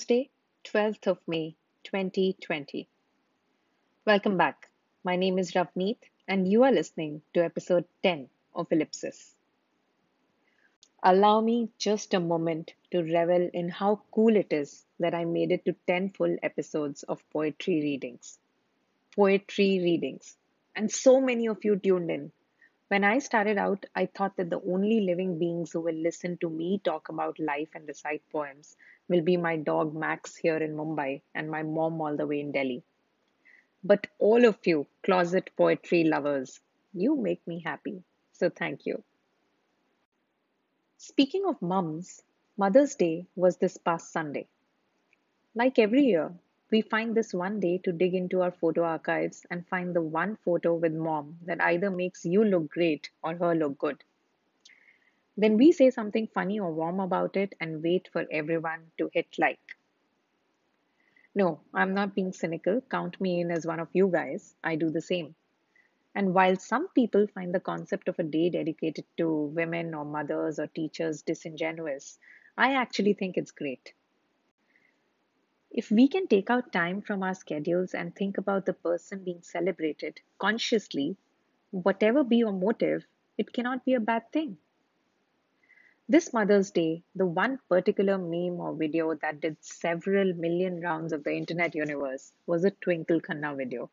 Tuesday, 12th of May, 2020. Welcome back. My name is Ravneet, and you are listening to episode 10 of Ellipsis. Allow me just a moment to revel in how cool it is that I made it to 10 full episodes of poetry readings. Poetry readings. And so many of you tuned in. When I started out, I thought that the only living beings who will listen to me talk about life and recite poems will be my dog Max here in Mumbai and my mom all the way in Delhi. But all of you, closet poetry lovers, you make me happy. So thank you. Speaking of mums, Mother's Day was this past Sunday. Like every year, we find this one day to dig into our photo archives and find the one photo with mom that either makes you look great or her look good. Then we say something funny or warm about it and wait for everyone to hit like. No, I'm not being cynical. Count me in as one of you guys. I do the same. And while some people find the concept of a day dedicated to women or mothers or teachers disingenuous, I actually think it's great. If we can take out time from our schedules and think about the person being celebrated consciously, whatever be your motive, it cannot be a bad thing. This Mother's Day, the one particular meme or video that did several million rounds of the internet universe was a Twinkle Khanna video.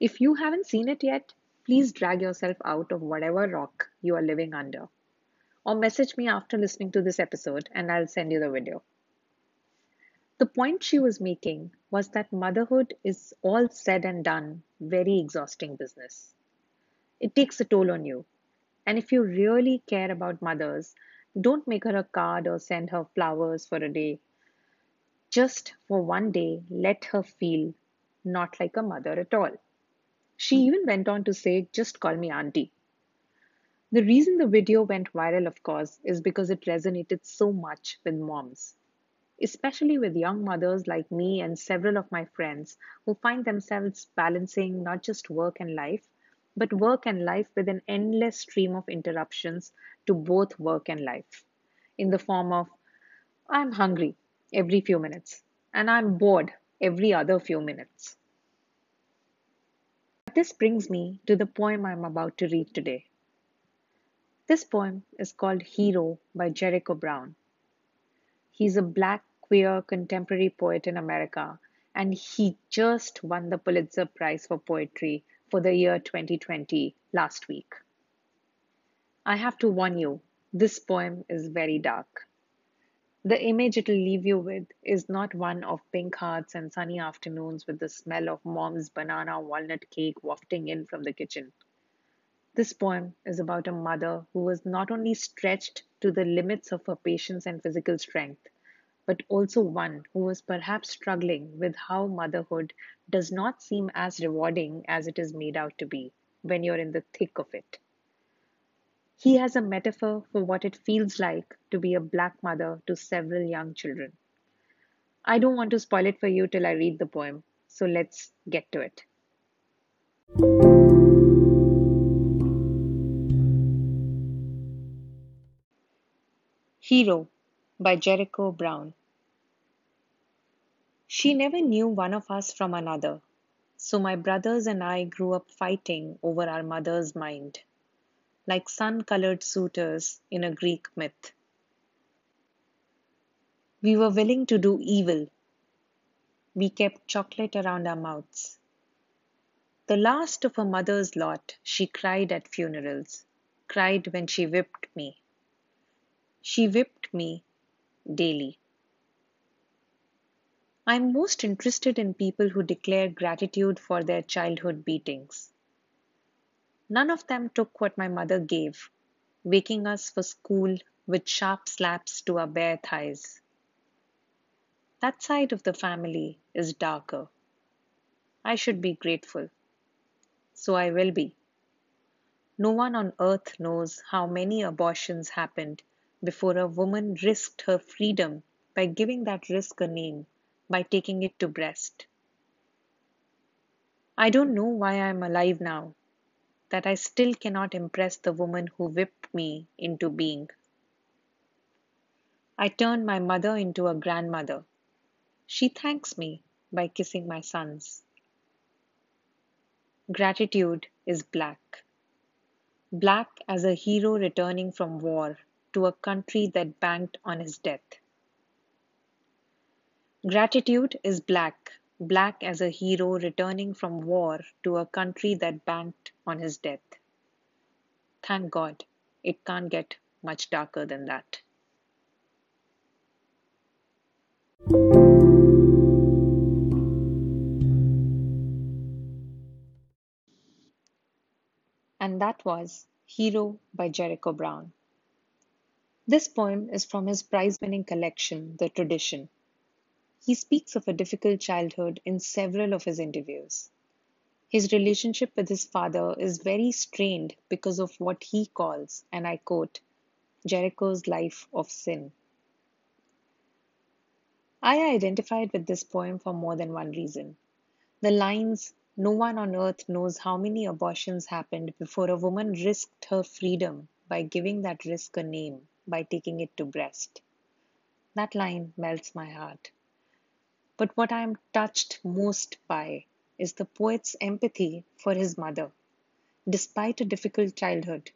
If you haven't seen it yet, please drag yourself out of whatever rock you are living under. Or message me after listening to this episode and I'll send you the video. The point she was making was that motherhood is all said and done very exhausting business. It takes a toll on you. And if you really care about mothers, don't make her a card or send her flowers for a day. Just for one day, let her feel not like a mother at all. She hmm. even went on to say, just call me auntie. The reason the video went viral, of course, is because it resonated so much with moms, especially with young mothers like me and several of my friends who find themselves balancing not just work and life, but work and life with an endless stream of interruptions to both work and life in the form of I'm hungry every few minutes and I'm bored every other few minutes. This brings me to the poem I'm about to read today. This poem is called Hero by Jericho Brown. He's a black queer contemporary poet in America, and he just won the Pulitzer Prize for Poetry for the year 2020 last week. I have to warn you, this poem is very dark. The image it'll leave you with is not one of pink hearts and sunny afternoons with the smell of mom's banana walnut cake wafting in from the kitchen. This poem is about a mother who was not only stretched to the limits of her patience and physical strength, but also one who was perhaps struggling with how motherhood does not seem as rewarding as it is made out to be when you're in the thick of it. He has a metaphor for what it feels like to be a black mother to several young children. I don't want to spoil it for you till I read the poem, so let's get to it. Hero by Jericho Brown. She never knew one of us from another, so my brothers and I grew up fighting over our mother's mind, like sun colored suitors in a Greek myth. We were willing to do evil. We kept chocolate around our mouths. The last of her mother's lot, she cried at funerals, cried when she whipped me. She whipped me daily. I'm most interested in people who declare gratitude for their childhood beatings. None of them took what my mother gave, waking us for school with sharp slaps to our bare thighs. That side of the family is darker. I should be grateful. So I will be. No one on earth knows how many abortions happened before a woman risked her freedom by giving that risk a name, by taking it to breast. I don't know why I'm alive now, that I still cannot impress the woman who whipped me into being. I turned my mother into a grandmother, She thanks me by kissing my sons. Gratitude is black. Black as a hero returning from war to a country that banked on his death. Gratitude is black, black as a hero returning from war to a country that banked on his death. Thank God, it can't get much darker than that. And that was Hero by Jericho Brown. This poem is from his prize winning collection, The Tradition. He speaks of a difficult childhood in several of his interviews. His relationship with his father is very strained because of what he calls, and I quote, Jericho's life of sin. I identified with this poem for more than one reason. The lines, No one on earth knows how many abortions happened before a woman risked her freedom by giving that risk a name, by taking it to breast. That line melts my heart. But what I am touched most by is the poet's empathy for his mother, despite a difficult childhood.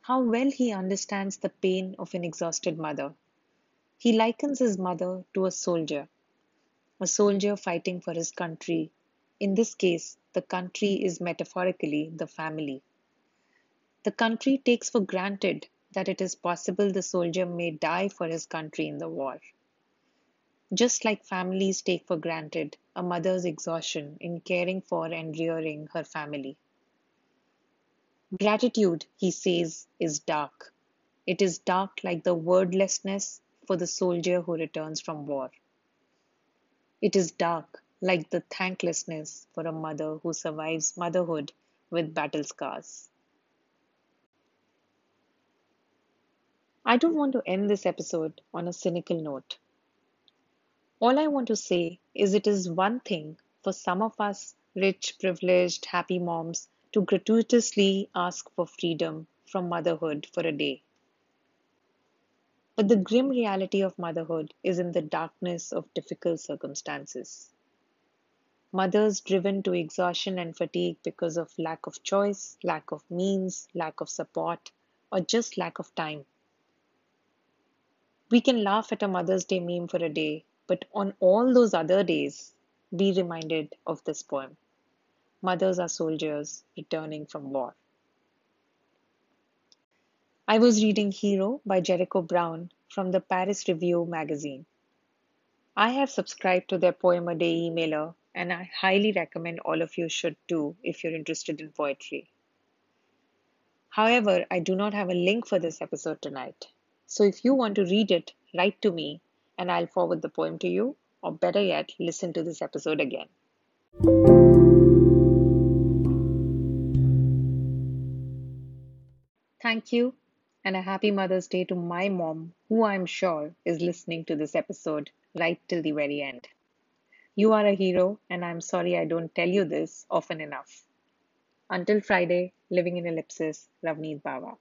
How well he understands the pain of an exhausted mother. He likens his mother to a soldier, a soldier fighting for his country. In this case, the country is metaphorically the family. The country takes for granted that it is possible the soldier may die for his country in the war just like families take for granted a mother's exhaustion in caring for and rearing her family. Gratitude, he says, is dark. It is dark like the wordlessness for the soldier who returns from war. It is dark like the thanklessness for a mother who survives motherhood with battle scars. I don't want to end this episode on a cynical note. All I want to say is it is one thing for some of us rich, privileged, happy moms to gratuitously ask for freedom from motherhood for a day. But the grim reality of motherhood is in the darkness of difficult circumstances. Mothers driven to exhaustion and fatigue because of lack of choice, lack of means, lack of support, or just lack of time. We can laugh at a Mother's Day meme for a day, but on all those other days, be reminded of this poem Mothers are soldiers returning from war. I was reading Hero by Jericho Brown from the Paris Review magazine. I have subscribed to their Poem a Day emailer, and I highly recommend all of you should too if you're interested in poetry. However, I do not have a link for this episode tonight. So if you want to read it, write to me and I'll forward the poem to you, or better yet, listen to this episode again. Thank you, and a happy Mother's Day to my mom, who I'm sure is listening to this episode right till the very end. You are a hero, and I'm sorry I don't tell you this often enough. Until Friday, living in ellipsis, Ravneet Bawa.